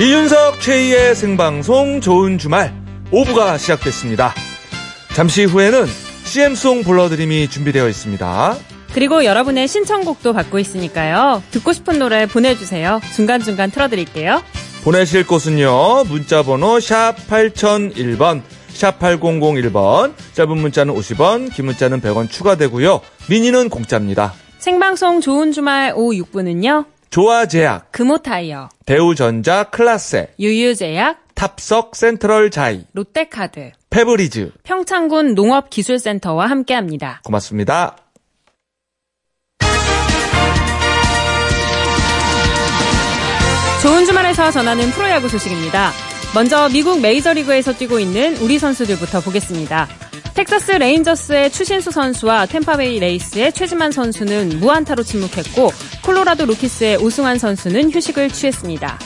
이윤석 최희의 생방송 좋은 주말 5부가 시작됐습니다. 잠시 후에는 CM송 불러드림이 준비되어 있습니다. 그리고 여러분의 신청곡도 받고 있으니까요. 듣고 싶은 노래 보내주세요. 중간중간 틀어드릴게요. 보내실 곳은요. 문자번호 샵 8001번, 샵 8001번, 짧은 문자는 50원, 긴 문자는 100원 추가되고요. 미니는 공짜입니다. 생방송 좋은 주말 오후 6분은요. 조아제약, 금호타이어, 대우전자 클라세, 유유제약, 탑석 센트럴 자이, 롯데카드, 페브리즈. 평창군 농업기술센터와 함께합니다. 고맙습니다. 좋은 주말에서 전하는 프로야구 소식입니다. 먼저 미국 메이저리그에서 뛰고 있는 우리 선수들부터 보겠습니다. 텍사스 레인저스의 추신수 선수와 템파베이 레이스의 최지만 선수는 무안타로 침묵했고 콜로라도 로키스의 오승환 선수는 휴식을 취했습니다.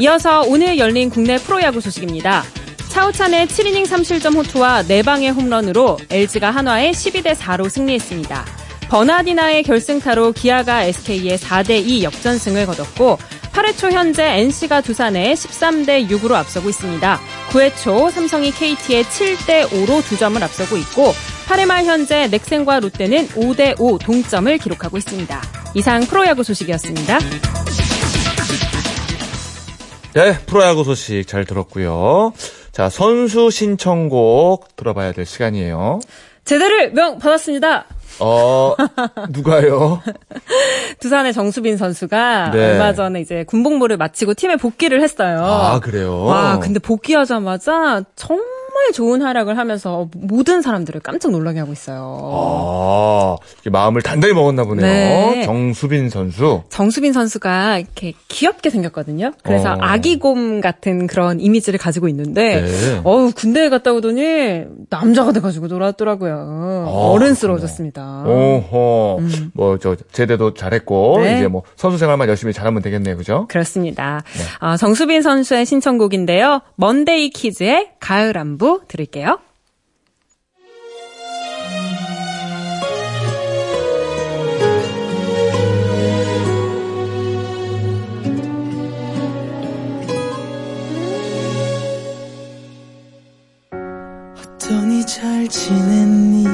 이어서 오늘 열린 국내 프로야구 소식입니다. 차우찬의 7이닝 3실점 호투와 4방의 홈런으로 LG가 한화에 12대 4로 승리했습니다. 버나디나의 결승타로 기아가 SK의 4대2 역전승을 거뒀고 8회 초 현재 NC가 두산에 13대 6으로 앞서고 있습니다. 9회 초 삼성이 KT에 7대 5로 두 점을 앞서고 있고 8회 말 현재 넥센과 롯데는 5대 5 동점을 기록하고 있습니다. 이상 프로야구 소식이었습니다. 네, 프로야구 소식 잘 들었고요. 자, 선수 신청곡 들어봐야 될 시간이에요. 제대를 명 받았습니다. 어, 누가요? 두산의 정수빈 선수가 네. 얼마 전에 이제 군복무를 마치고 팀에 복귀를 했어요. 아, 그래요? 와, 근데 복귀하자마자 정말 좋은 활약을 하면서 모든 사람들을 깜짝 놀라게 하고 있어요. 아, 마음을 단단히 먹었나 보네요. 네. 정수빈 선수. 정수빈 선수가 이렇게 귀엽게 생겼거든요. 그래서 어. 아기곰 같은 그런 이미지를 가지고 있는데, 네. 어우, 군대에 갔다 오더니 남자가 돼가지고 돌아왔더라고요. 어, 어른스러워졌습니다. 오호. 뭐, 저, 제대도 잘했고, 음. 네. 이제 뭐, 선수 생활만 열심히 잘하면 되겠네요. 그죠? 그렇습니다. 아, 정수빈 선수의 신청곡인데요. 먼데이 키즈의 가을 안부 들을게요. 어떠니 잘 지냈니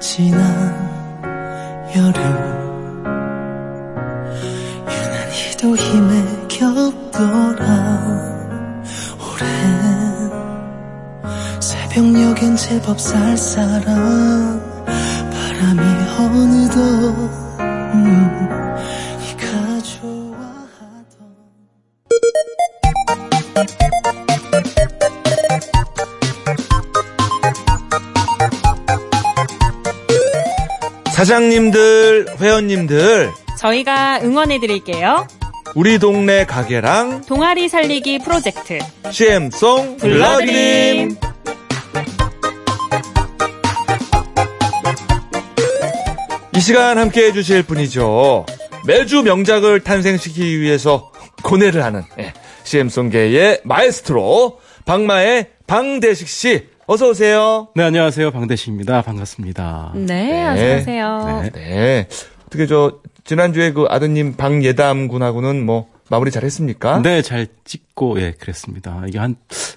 지난 여름 유난히도 힘에 겹더 새벽녘엔 제법 쌀쌀한 바람이 어느덧 음, 네가 좋아하던 사장님들, 회원님들, 저희가 응원해 드릴게요. 우리 동네 가게랑 동아리 살리기 프로젝트. CM송 불러드 이 시간 함께 해주실 분이죠. 매주 명작을 탄생시키기 위해서 고뇌를 하는 예, CM송계의 마에스트로 박마의 방대식 씨. 어서 오세요. 네, 안녕하세요. 방대식입니다. 반갑습니다. 네, 어서 오세요. 네. 네. 어떻게 저 지난주에 그 아드님 박예담 군하고는 뭐 마무리 잘 했습니까? 네, 잘 찍고, 예, 그랬습니다. 이게 한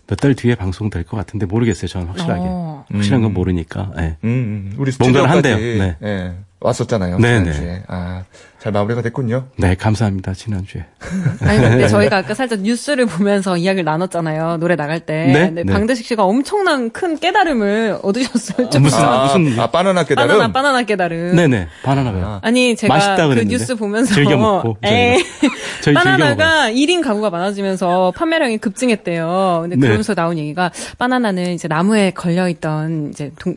몇 달 뒤에 방송될 것 같은데 모르겠어요. 저는 확실하게. 어. 확실한 건 모르니까, 예. 음, 음, 우리 스튜디오까지 한대요. 네. 예, 왔었잖아요. 네, 지난주에. 아, 잘 마무리가 됐군요. 네, 감사합니다. 지난주에. 아니, 근데 저희가 아까 살짝 뉴스를 보면서 이야기를 나눴잖아요. 노래 나갈 때. 네? 근데 네. 방대식 씨가 엄청난 큰 깨달음을 얻으셨어요. 좀. 무슨, 아, 무슨. 아, 바나나 깨달음. 바나나, 바나나 깨달음. 네네, 바나나가요. 아니, 제가 맛있다 그 그랬는데. 뉴스 보면서. 즐겨 먹고, 에이, 저희 즐겨 바나나가 1인 가구가 많아지면서 판매량이 급증했대요. 근데 네. 그러면서 나온 얘기가 바나나는 이제 나무에 걸려있던 이제 동,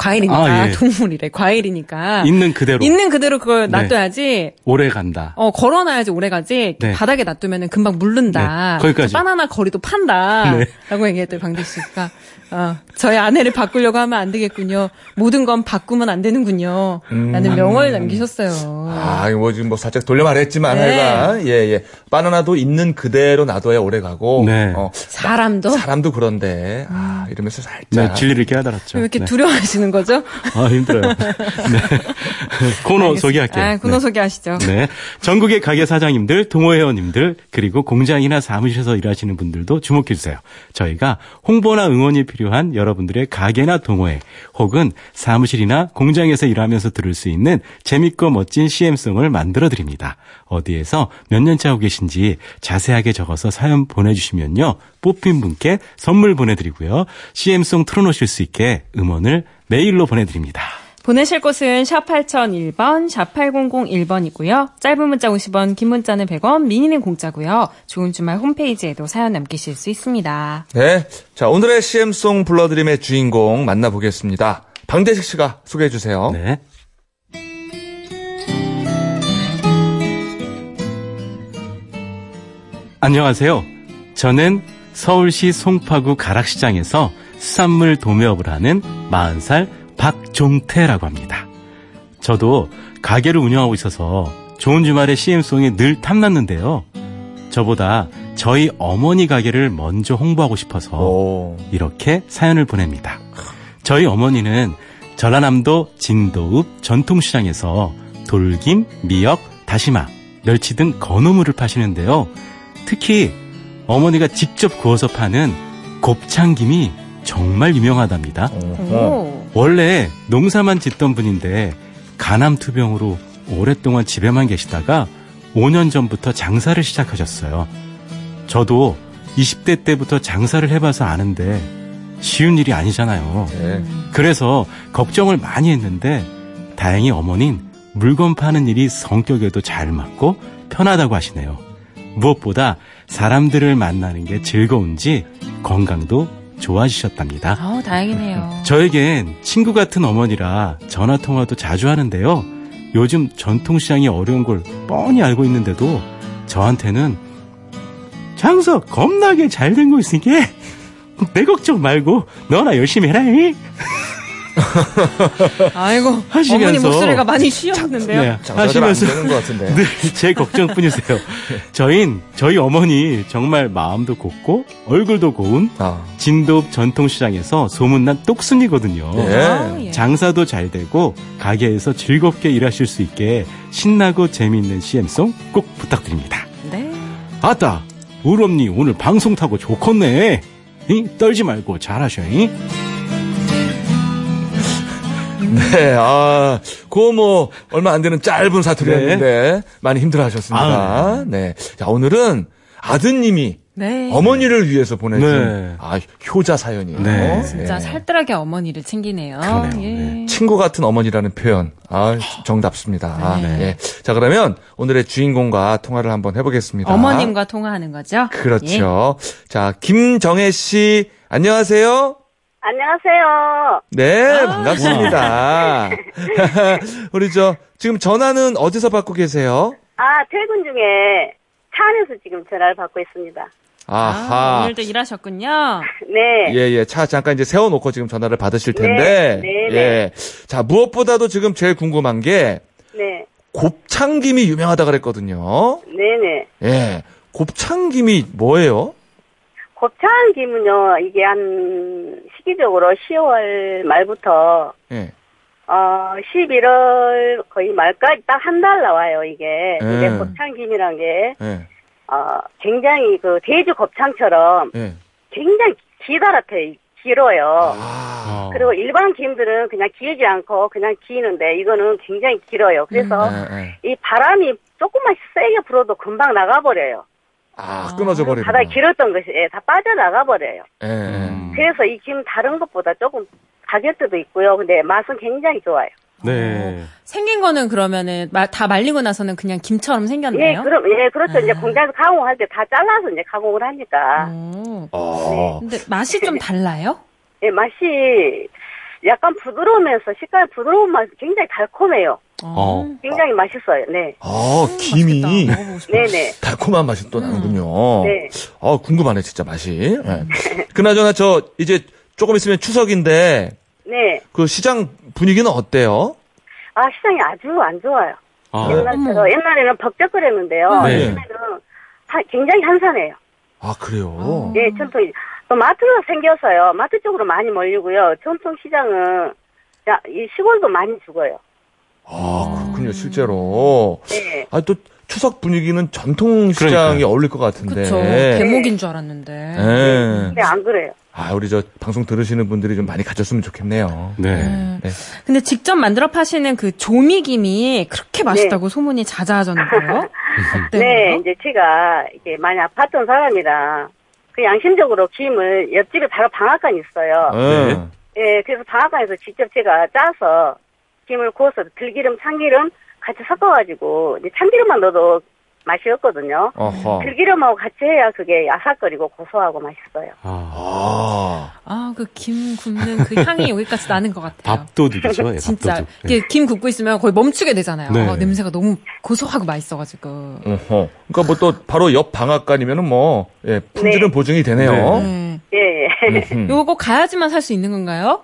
과일이니까. 아, 예. 동물이래. 과일이니까. 있는 그대로. 있는 그대로 그걸 네. 놔둬야지. 오래 간다. 어, 걸어놔야지 오래 가지. 네. 바닥에 놔두면 금방 물른다. 네, 거기까지. 바나나 거리도 판다. 네. 라고 얘기했더니 방대 씨가, 어, 저희 아내를 바꾸려고 하면 안 되겠군요. 모든 건 바꾸면 안 되는군요. 라는 명언을 남기셨어요. 아, 이거 뭐 지금 뭐 살짝 돌려 말했지만 네. 하여간 예, 예. 바나나도 있는 그대로 놔둬야 오래 가고 네. 어, 사람도? 사람도 그런데 아, 이러면서 살짝 네, 진리를 깨달았죠. 왜 이렇게 네. 두려워하시는 하는 거죠? 아, 힘들어요. 네. 코너 소개할게요. 아, 코너 네. 소개하시죠. 네. 전국의 가게 사장님들, 동호회원님들, 그리고 공장이나 사무실에서 일하시는 분들도 주목해 주세요. 저희가 홍보나 응원이 필요한 여러분들의 가게나 동호회, 혹은 사무실이나 공장에서 일하면서 들을 수 있는 재밌고 멋진 CM송을 만들어 드립니다. 어디에서 몇 년째 하고 계신지 자세하게 적어서 사연 보내주시면요. 뽑힌 분께 선물 보내드리고요. CM송 틀어놓으실 수 있게 음원을 메일로 보내드립니다. 보내실 곳은 샵 8001번, 샵 8001번이고요. 짧은 문자 50원, 긴 문자는 100원, 미니는 공짜고요. 좋은 주말 홈페이지에도 사연 남기실 수 있습니다. 네. 자, 오늘의 CM송 불러드림의 주인공 만나보겠습니다. 방대식 씨가 소개해 주세요. 네. 안녕하세요. 저는 서울시 송파구 가락시장에서 수산물 도매업을 하는 40살 박종태라고 합니다. 저도 가게를 운영하고 있어서 좋은 주말에 CM송에 늘 탐났는데요. 저보다 저희 어머니 가게를 먼저 홍보하고 싶어서 오. 이렇게 사연을 보냅니다. 저희 어머니는 전라남도 진도읍 전통시장에서 돌김, 미역, 다시마, 멸치 등 건어물을 파시는데요. 특히 어머니가 직접 구워서 파는 곱창김이 정말 유명하답니다. 어허. 오. 원래 농사만 짓던 분인데 간암투병으로 오랫동안 집에만 계시다가 5년 전부터 장사를 시작하셨어요. 저도 20대 때부터 장사를 해봐서 아는데 쉬운 일이 아니잖아요. 네. 그래서 걱정을 많이 했는데 다행히 어머닌 물건 파는 일이 성격에도 잘 맞고 편하다고 하시네요. 무엇보다 사람들을 만나는 게 즐거운지 건강도 좋아지셨답니다. 아, 다행이네요. 저에겐 친구 같은 어머니라 전화 통화도 자주 하는데요. 요즘 전통시장이 어려운 걸 뻔히 알고 있는데도 저한테는 장사 겁나게 잘 된 거 있으니까 내 걱정 말고 너나 열심히 해라. 잉? 아이고, 하시면서- 어머니 목소리가 많이 쉬었는데요. 네, 하시면서 되는 것 같은데. 네, 제 걱정뿐이세요. 저흰 저희 어머니 정말 마음도 곱고 얼굴도 고운 아. 진도읍 전통시장에서 소문난 똑순이거든요. 예. 아, 예. 장사도 잘 되고 가게에서 즐겁게 일하실 수 있게 신나고 재미있는 CM송 꼭 부탁드립니다. 네. 아따, 우리 언니 오늘 방송 타고 좋겠네. 이? 떨지 말고 잘하셔. 이? 네, 아, 그거 뭐, 얼마 안 되는 짧은 사투리였는데, 많이 힘들어 하셨습니다. 아, 네. 자, 오늘은 아드님이 네. 어머니를 위해서 보내준, 네. 아, 효자 사연이에요. 네. 진짜 네. 살뜰하게 어머니를 챙기네요. 그러네요. 예. 네. 친구 같은 어머니라는 표현. 아, 정답습니다. 네. 예. 자, 그러면 오늘의 주인공과 통화를 한번 해보겠습니다. 어머님과 통화하는 거죠? 그렇죠. 자, 김정혜 씨, 안녕하세요. 안녕하세요. 네, 반갑습니다. 우리 저, 지금 전화는 어디서 받고 계세요? 아, 퇴근 중에 차 안에서 지금 전화를 받고 있습니다. 아, 아하. 오늘도 일하셨군요. 네. 예, 예. 차 잠깐 이제 세워놓고 지금 전화를 받으실 텐데. 네, 네, 예. 자, 무엇보다도 지금 제일 궁금한 게, 네. 곱창김이 유명하다 그랬거든요. 네네. 예. 곱창김이 뭐예요? 곱창 김은요, 이게 한, 시기적으로 10월 말부터, 예. 어, 11월 거의 말까지 딱 한 달 나와요, 이게. 이게 음. 곱창 김이란 게, 예. 어, 굉장히 그 돼지 곱창처럼 예. 굉장히 기다랗대, 길어요. 아. 그리고 일반 김들은 그냥 길지 않고 그냥 기는데 이거는 굉장히 길어요. 그래서 예, 예. 이 바람이 조금만 세게 불어도 금방 나가버려요. 아, 끊어져 버리는. 바닥에 길었던 것이 예, 다 빠져나가 버려요. 예, 예. 음. 그래서 이 김 다른 것보다 조금 가격대도 있고요. 근데 맛은 굉장히 좋아요. 네. 생긴 거는 그러면은 마- 다 말리고 나서는 그냥 김처럼 예, 생겼나요? 그럼 예, 그렇죠. 이제 아. 공장에서 가공할 때 다 잘라서 이제 가공을 하니까 오. 어. 근데 맛이 좀 달라요? 예, 맛이 약간 부드러우면서 식감이 부드러운 맛 굉장히 달콤해요. 어. 굉장히 맛있어요. 네, 아, 김이 맛있겠다. 먹어보고 싶다. 네, 네. 달콤한 맛이 또 나는군요. 네. 아, 궁금하네, 진짜 맛이. 예. 그나저나 저, 이제 조금 있으면 추석인데, 네. 그 시장 분위기는 어때요? 아, 시장이 아주 안 좋아요. 아, 옛날처럼. 옛날에는 벅적거렸는데요. 네. 요즘에는 하- 굉장히 한산해요. 아, 그래요? 예, 전통, 또 마트가 생겨서요. 마트 쪽으로 많이 몰리고요. 전통 시장은 자, 이 시골도 많이 죽어요. 아, 그렇군요, 실제로. 네. 아, 또 추석 분위기는 전통 시장이 그러니까요. 어울릴 것 같은데. 그쵸. 대목인 줄 알았는데. 예. 근데 안 그래요. 아, 우리 저 방송 들으시는 분들이 좀 많이 가졌으면 좋겠네요. 네. 네. 근데 직접 만들어 파시는 그 조미김이 그렇게 맛있다고 소문이 자자하졌는데요. 어때요? 네, 이제 제가 이게 많이 아팠던 사람이라 그 양심적으로 김을 옆집에 바로 방앗간 있어요. 예. 예, 그래서 방앗간에서 직접 제가 짜서 김을 구워서 들기름, 참기름 같이 섞어가지고 이제 참기름만 넣어도 맛이 없거든요. 어허. 들기름하고 같이 해야 그게 아삭거리고 고소하고 맛있어요. 아, 아. 아, 그 김 굽는 그 향이 여기까지 나는 것 같아요. 밥도둑이죠. 예, 진짜. 밥도둑. 예. 이게 김 굽고 있으면 거의 멈추게 되잖아요. 네. 아, 냄새가 너무 고소하고 맛있어가지고. 어허. 그러니까 뭐 또 바로 옆 방앗간이면은 뭐 예, 품질은 네. 보증이 되네요. 네. 예, 예. 음흠. 요거 가야지만 살 수 있는 건가요?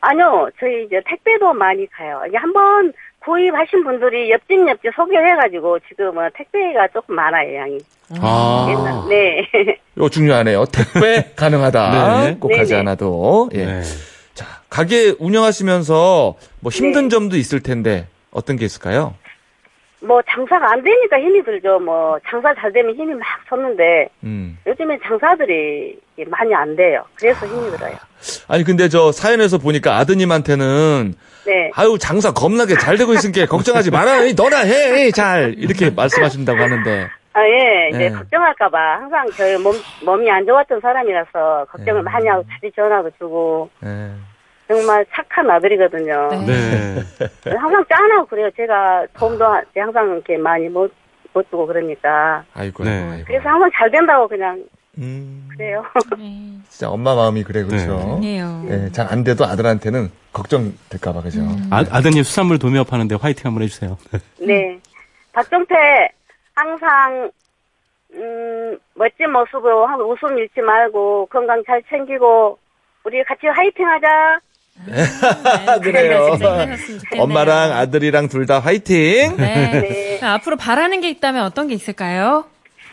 아니요, 저희 이제 택배도 많이 가요. 이게 한번 구입하신 분들이 옆집 옆집 소개해가지고 지금은 택배가 조금 많아요, 양이. 아. 옛날, 네. 이거 중요하네요. 택배 가능하다. 네. 꼭 네네. 하지 않아도. 예. 네. 자, 가게 운영하시면서 뭐 힘든 네. 점도 있을 텐데 어떤 게 있을까요? 뭐 장사가 안 되니까 힘이 들죠. 뭐 장사 잘 되면 힘이 막 섰는데 음. 요즘엔 장사들이 많이 안 돼요. 그래서 힘이 들어요. 아니 근데 저 사연에서 보니까 아드님한테는 네. 아유 장사 겁나게 잘 되고 있으니까 걱정하지 마라. 이 너나 해. 잘 이렇게 말씀하신다고 하는데. 아, 예, 이제 네. 걱정할까봐 항상 저희 몸, 몸이 안 좋았던 사람이라서 걱정을 네. 많이 하고 자주 전화도 주고 예. 정말 착한 아들이거든요. 네. 네. 항상 짠하고 그래요. 제가 도움도 하- 항상 이렇게 많이 못, 못 주고 그러니까. 아이고, 네. 아이고. 그래서 항상 잘 된다고 그냥 음, 그래요. 네. 진짜 엄마 마음이 그래 그렇죠. 아니에요. 예, 잘안 돼도 아들한테는 걱정될까봐 그죠. 음. 아, 아드님 수산물 도매업 하는데 화이팅 한번 해주세요. 네. 박정태 항상 음, 멋진 모습으로 항상 웃음 잃지 말고 건강 잘 챙기고 우리 같이 화이팅 하자. 아, 그래요. 엄마랑 아들이랑 둘 다 화이팅. 네. 네. 앞으로 바라는 게 있다면 어떤 게 있을까요?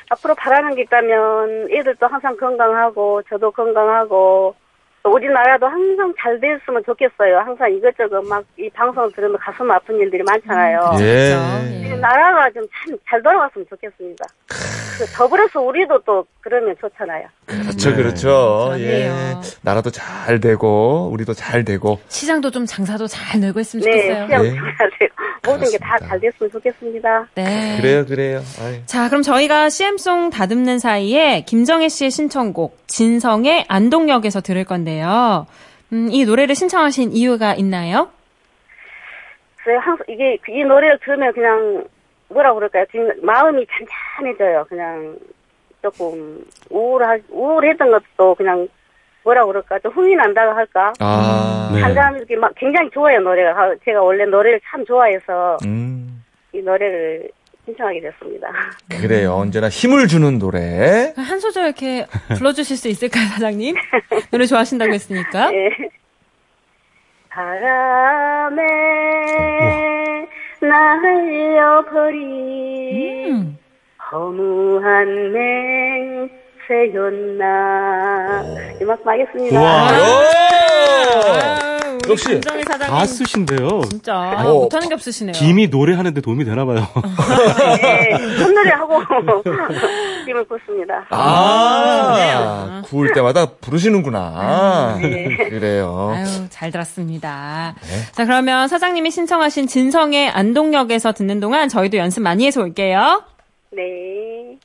앞으로 바라는 게 있다면 애들도 항상 건강하고 저도 건강하고 또 우리나라도 항상 잘 됐으면 좋겠어요. 항상 이것저것 막 이 방송 들으면 가슴 아픈 일들이 많잖아요. 예. 그렇죠. 이 예. 나라가 좀 참 잘 돌아갔으면 좋겠습니다. 그 더불어서 우리도 또 그러면 좋잖아요. 그렇죠, 네. 그렇죠. 예. 그러네요. 나라도 잘 되고, 우리도 잘 되고. 시장도 좀 장사도 잘 늘고 있으면 네, 좋겠어요. 시장 네. 잘 되고 모든 게 다. 잘 됐으면 좋겠습니다. 네. 그래요, 그래요. 아이. 자, 그럼 저희가 CM송 다듬는 사이에 김정혜 씨의 신청곡 진성의 안동역에서 들을 건데요. 음, 이 노래를 신청하신 이유가 있나요? 그래서 항상 이게 이 노래를 들으면 그냥 뭐라 그럴까요? 그냥 마음이 잔잔해져요. 그냥 조금 우울하 우울했던 것도 그냥 뭐라 그럴까 좀 흥이 난다고 할까? 아, 네. 잔잔하면 이렇게 막 굉장히 좋아요 노래가. 아, 제가 원래 노래를 참 좋아해서 음, 이 노래를 신청하게 됐습니다. 그래요. 언제나 힘을 주는 노래. 한 소절 이렇게 불러주실 수 있을까요, 사장님? 노래 좋아하신다고 했으니까. 예. 바람에 날려 버린 음. 허무한 맹세였나 음악 마겠습니다. 우와. 아유, 우리 역시 김정혜 사장님. 가수신데요. 진짜 아니, 어, 못하는 게 없으시네요. 김이 노래하는데 도움이 되나 봐요. 네, 콧노래하고 힘을 꽂습니다. 아, 구울 때마다 부르시는구나. 그래요. 아유, 잘 들었습니다. 네. 자, 그러면 사장님이 신청하신 진성의 안동역에서 듣는 동안 저희도 연습 많이 해서 올게요. 네.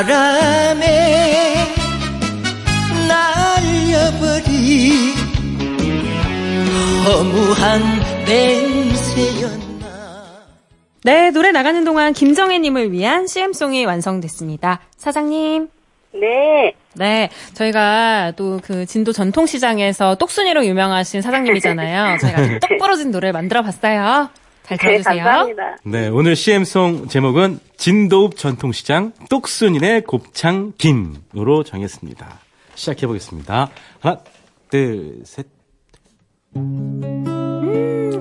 바람에 날려버린 허무한 맹세였나 네, 노래 나가는 동안 김정혜님을 위한 CM송이 완성됐습니다. 사장님. 네. 네, 저희가 또 그 진도 전통시장에서 똑순이로 유명하신 사장님이잖아요. 저희가 똑 부러진 노래를 만들어 봤어요. 잘 네, 들어주세요. 감사합니다. 네, 오늘 CM송 제목은 진도읍 전통시장 똑순이네 곱창 김으로 정했습니다. 시작해 보겠습니다. 하나, 둘, 셋.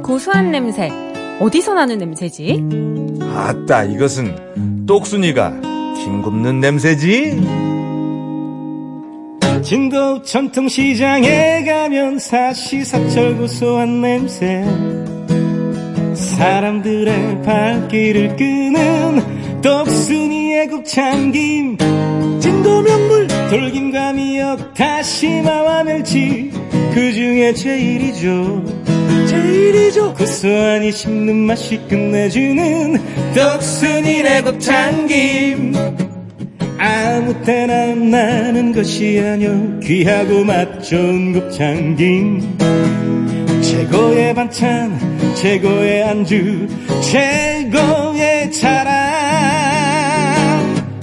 고소한 냄새. 어디서 나는 냄새지? 아따, 이것은 똑순이가 김 굽는 냄새지? 진도읍 전통시장에 가면 사시사철 고소한 냄새 사람들의 발길을 끄는 똑순이의 곱창김. 진도 명물 돌김과 미역 다시마와 멸치. 그 중에 제일이죠. 제일이죠. 고소하니 씹는 맛이 끝내주는 떡순이네 곱창김. 아무 때나 나는 것이 아니오. 귀하고 맛 좋은 곱창김. 최고의 반찬 최고의 안주 최고의 자랑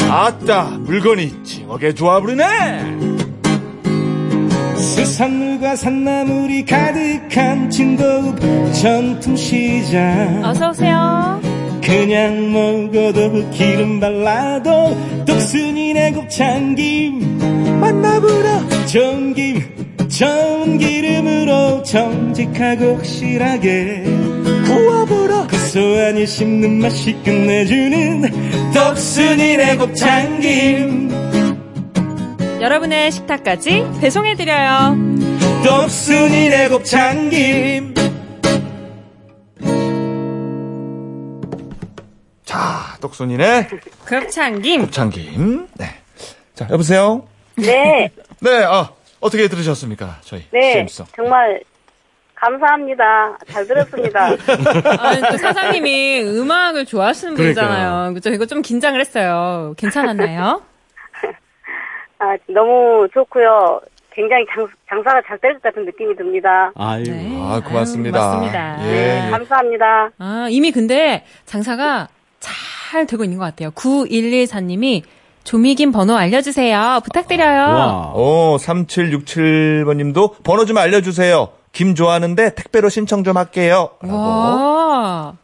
아따, 물건이 징하게 좋아 부르네! 수산물과 산나물이 가득한 진도읍 전통시장 어서오세요. 그냥 먹어도 기름 발라도 똑순이네 곱창김 만나보라 좋은 김 좋은 기름으로 정직하고 확실하게 구워보라 고소하니 씹는 맛이 끝내주는 똑순이네 곱창김 여러분의 식탁까지 배송해드려요. 똑순이네 곱창김 자, 똑순이네 곱창김. 곱창김. 네. 자, 여보세요? 네, 네, 아, 어떻게 들으셨습니까? 저희. 네, CM송. 정말 감사합니다. 잘 들었습니다. 아, 또 사장님이 음악을 좋아하시는. 분이잖아요. 그죠? 이거 좀 긴장을 했어요. 괜찮았나요? 아, 너무 좋고요. 굉장히 장, 장사가 잘 될 것 같은 느낌이 듭니다. 아유 네. 아, 고맙습니다. 아유, 고맙습니다. 예, 네, 예. 감사합니다. 아, 이미 근데 장사가 잘 되고 있는 것 같아요. 9114님이 조미김 번호 알려주세요. 부탁드려요. 와 오, 3767번님도 번호 좀 알려주세요. 김 좋아하는데 택배로 신청 좀 할게요. 라고. 와.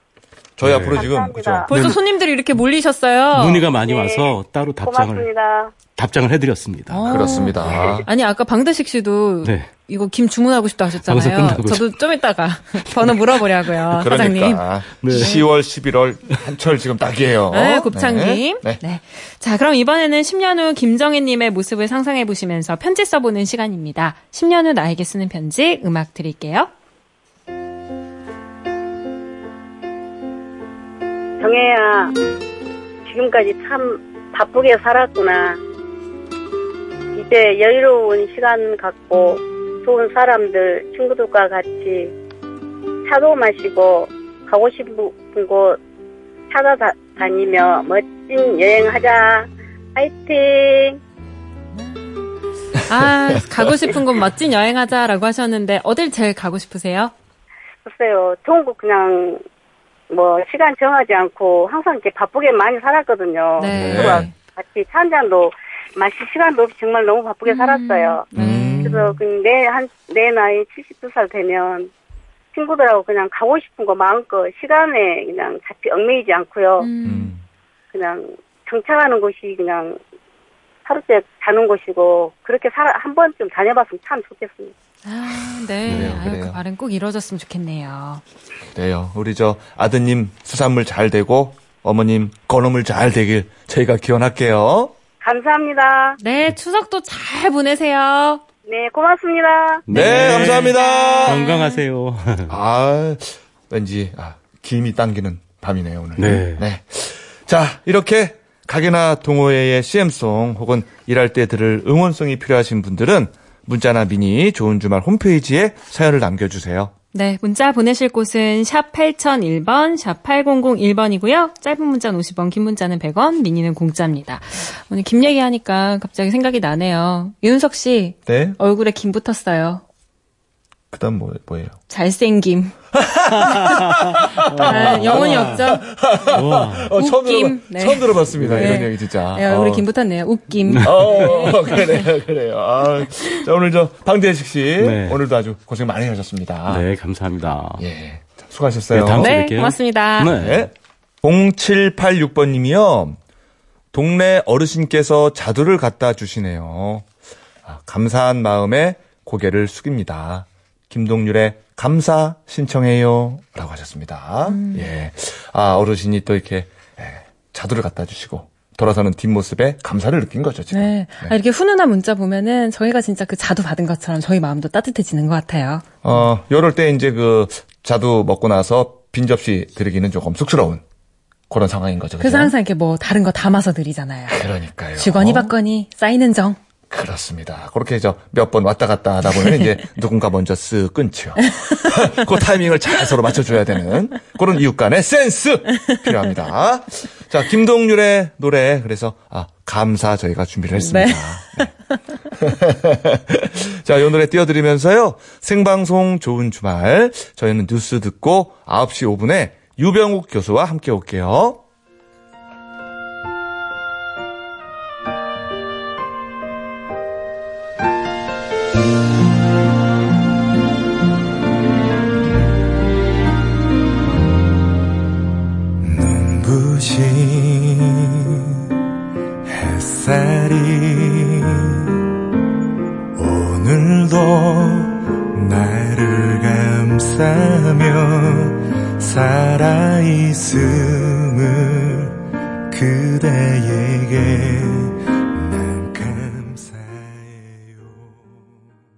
저희 네. 앞으로 지금, 감사합니다. 그죠? 벌써 네, 손님들이 이렇게 몰리셨어요. 문의가 많이 네. 와서 따로 답장을 고맙습니다. 답장을 해드렸습니다. 어. 그렇습니다. 아니 아까 방대식 씨도 네. 이거 김 주문하고 싶다 하셨잖아요. 끝나고 저도 좀 이따가 번호 물어보려고요, 사장님. 그러니까 10월, 11월 한철 지금 딱이에요. 네, 곱창김. 네. 네. 네. 자, 그럼 이번에는 10년 후 김정혜님의 모습을 상상해 보시면서 편지 써보는 시간입니다. 10년 후 나에게 쓰는 편지 음악 드릴게요. 정혜야, 지금까지 참 바쁘게 살았구나. 이제 여유로운 시간 갖고 좋은 사람들, 친구들과 같이 차도 마시고 가고 싶은 곳 찾아다니며 멋진 여행하자. 화이팅! 아, 가고 싶은 곳 멋진 여행하자라고 하셨는데 어딜 제일 가고 싶으세요? 글쎄요, 좋은 곳 그냥 뭐 시간 정하지 않고 항상 이렇게 바쁘게 많이 살았거든요. 네. 친구와 같이 차 한잔도 마실 시간도 없이 정말 너무 바쁘게 살았어요. 음. 그래서 내한내 나이 72살 되면 친구들하고 그냥 가고 싶은 거 마음껏 시간에 그냥 잡히 얽매이지 않고요. 음. 음. 그냥 정착하는 곳이 그냥 하루째 자는 곳이고 그렇게 살아 한 번쯤 다녀봤으면 참 좋겠습니다. 아, 네. 그래요, 아유, 그래요. 그 말은 꼭 이루어졌으면 좋겠네요. 그래요. 우리 저 아드님 수산물 잘 되고 어머님 건어물 잘 되길 저희가 기원할게요. 감사합니다. 네, 추석도 잘 보내세요. 네, 고맙습니다. 네, 감사합니다. 건강하세요. 아, 왠지 아, 김이 당기는 밤이네요 오늘. 네. 자, 이렇게 가게나 동호회의 CM송 혹은 일할 때 들을 응원송이 필요하신 분들은 문자나 미니 좋은 주말 홈페이지에 사연을 남겨주세요. 네, 문자 보내실 곳은 샵 8001번, 샵 8001번이고요. 짧은 문자는 50원, 긴 문자는 100원, 미니는 공짜입니다. 오늘 김 얘기하니까 갑자기 생각이 나네요. 윤석 씨, 네. 얼굴에 김 붙었어요. 그 다음 뭐 뭐예요? 잘생김. 아, 영혼이 없죠? 와. 어, 처음 웃김. 들어봤, 네. 처음 들어봤습니다. 네. 이런 얘기 진짜. 네, 얼굴에 어. 김 붙었네요. 웃김. 어, 그래요, 그래요. 아, 자, 오늘 저 방대식 씨 네. 오늘도 아주 고생 많이 하셨습니다. 네, 감사합니다. 예. 자, 수고하셨어요. 네, 다음 주에 네, 뵐게요. 고맙습니다. 네. 네. 0786번 님이요. 동네 어르신께서 자두를 갖다 주시네요. 아, 감사한 마음에 고개를 숙입니다. 김동률의 감사 신청해요. 라고 하셨습니다. 음. 예. 아, 어르신이 또 이렇게 예, 자두를 갖다 주시고 돌아서는 뒷모습에 감사를 느낀 거죠, 지금. 네. 아, 이렇게 훈훈한 문자 보면은 저희가 진짜 그 자두 받은 것처럼 저희 마음도 따뜻해지는 것 같아요. 어, 요럴 때 이제 그 자두 먹고 나서 빈 접시 드리기는 조금 쑥스러운 그런 상황인 거죠. 그래서 그죠? 항상 이렇게 뭐 다른 거 담아서 드리잖아요. 그러니까요. 주거니 받거니 쌓이는 정. 그렇습니다. 그렇게 저 몇 번 왔다 갔다 하다 보면 이제 누군가 먼저 쓱 끊죠. 그 타이밍을 잘 서로 맞춰줘야 되는 그런 이웃 간의 센스 필요합니다. 자, 김동률의 노래 그래서 아 감사 저희가 준비를 했습니다. 네. 자, 이 노래 띄워드리면서요. 생방송 좋은 주말 저희는 뉴스 듣고 9시 5분에 유병욱 교수와 함께 올게요.